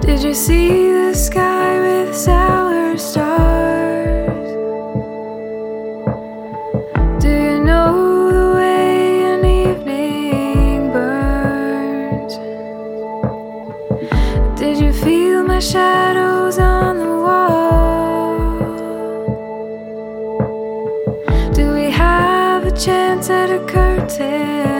Did you see the sky with sour stars? Do you know the way an evening burns? Did you feel my shadows on? Chance at a curtain?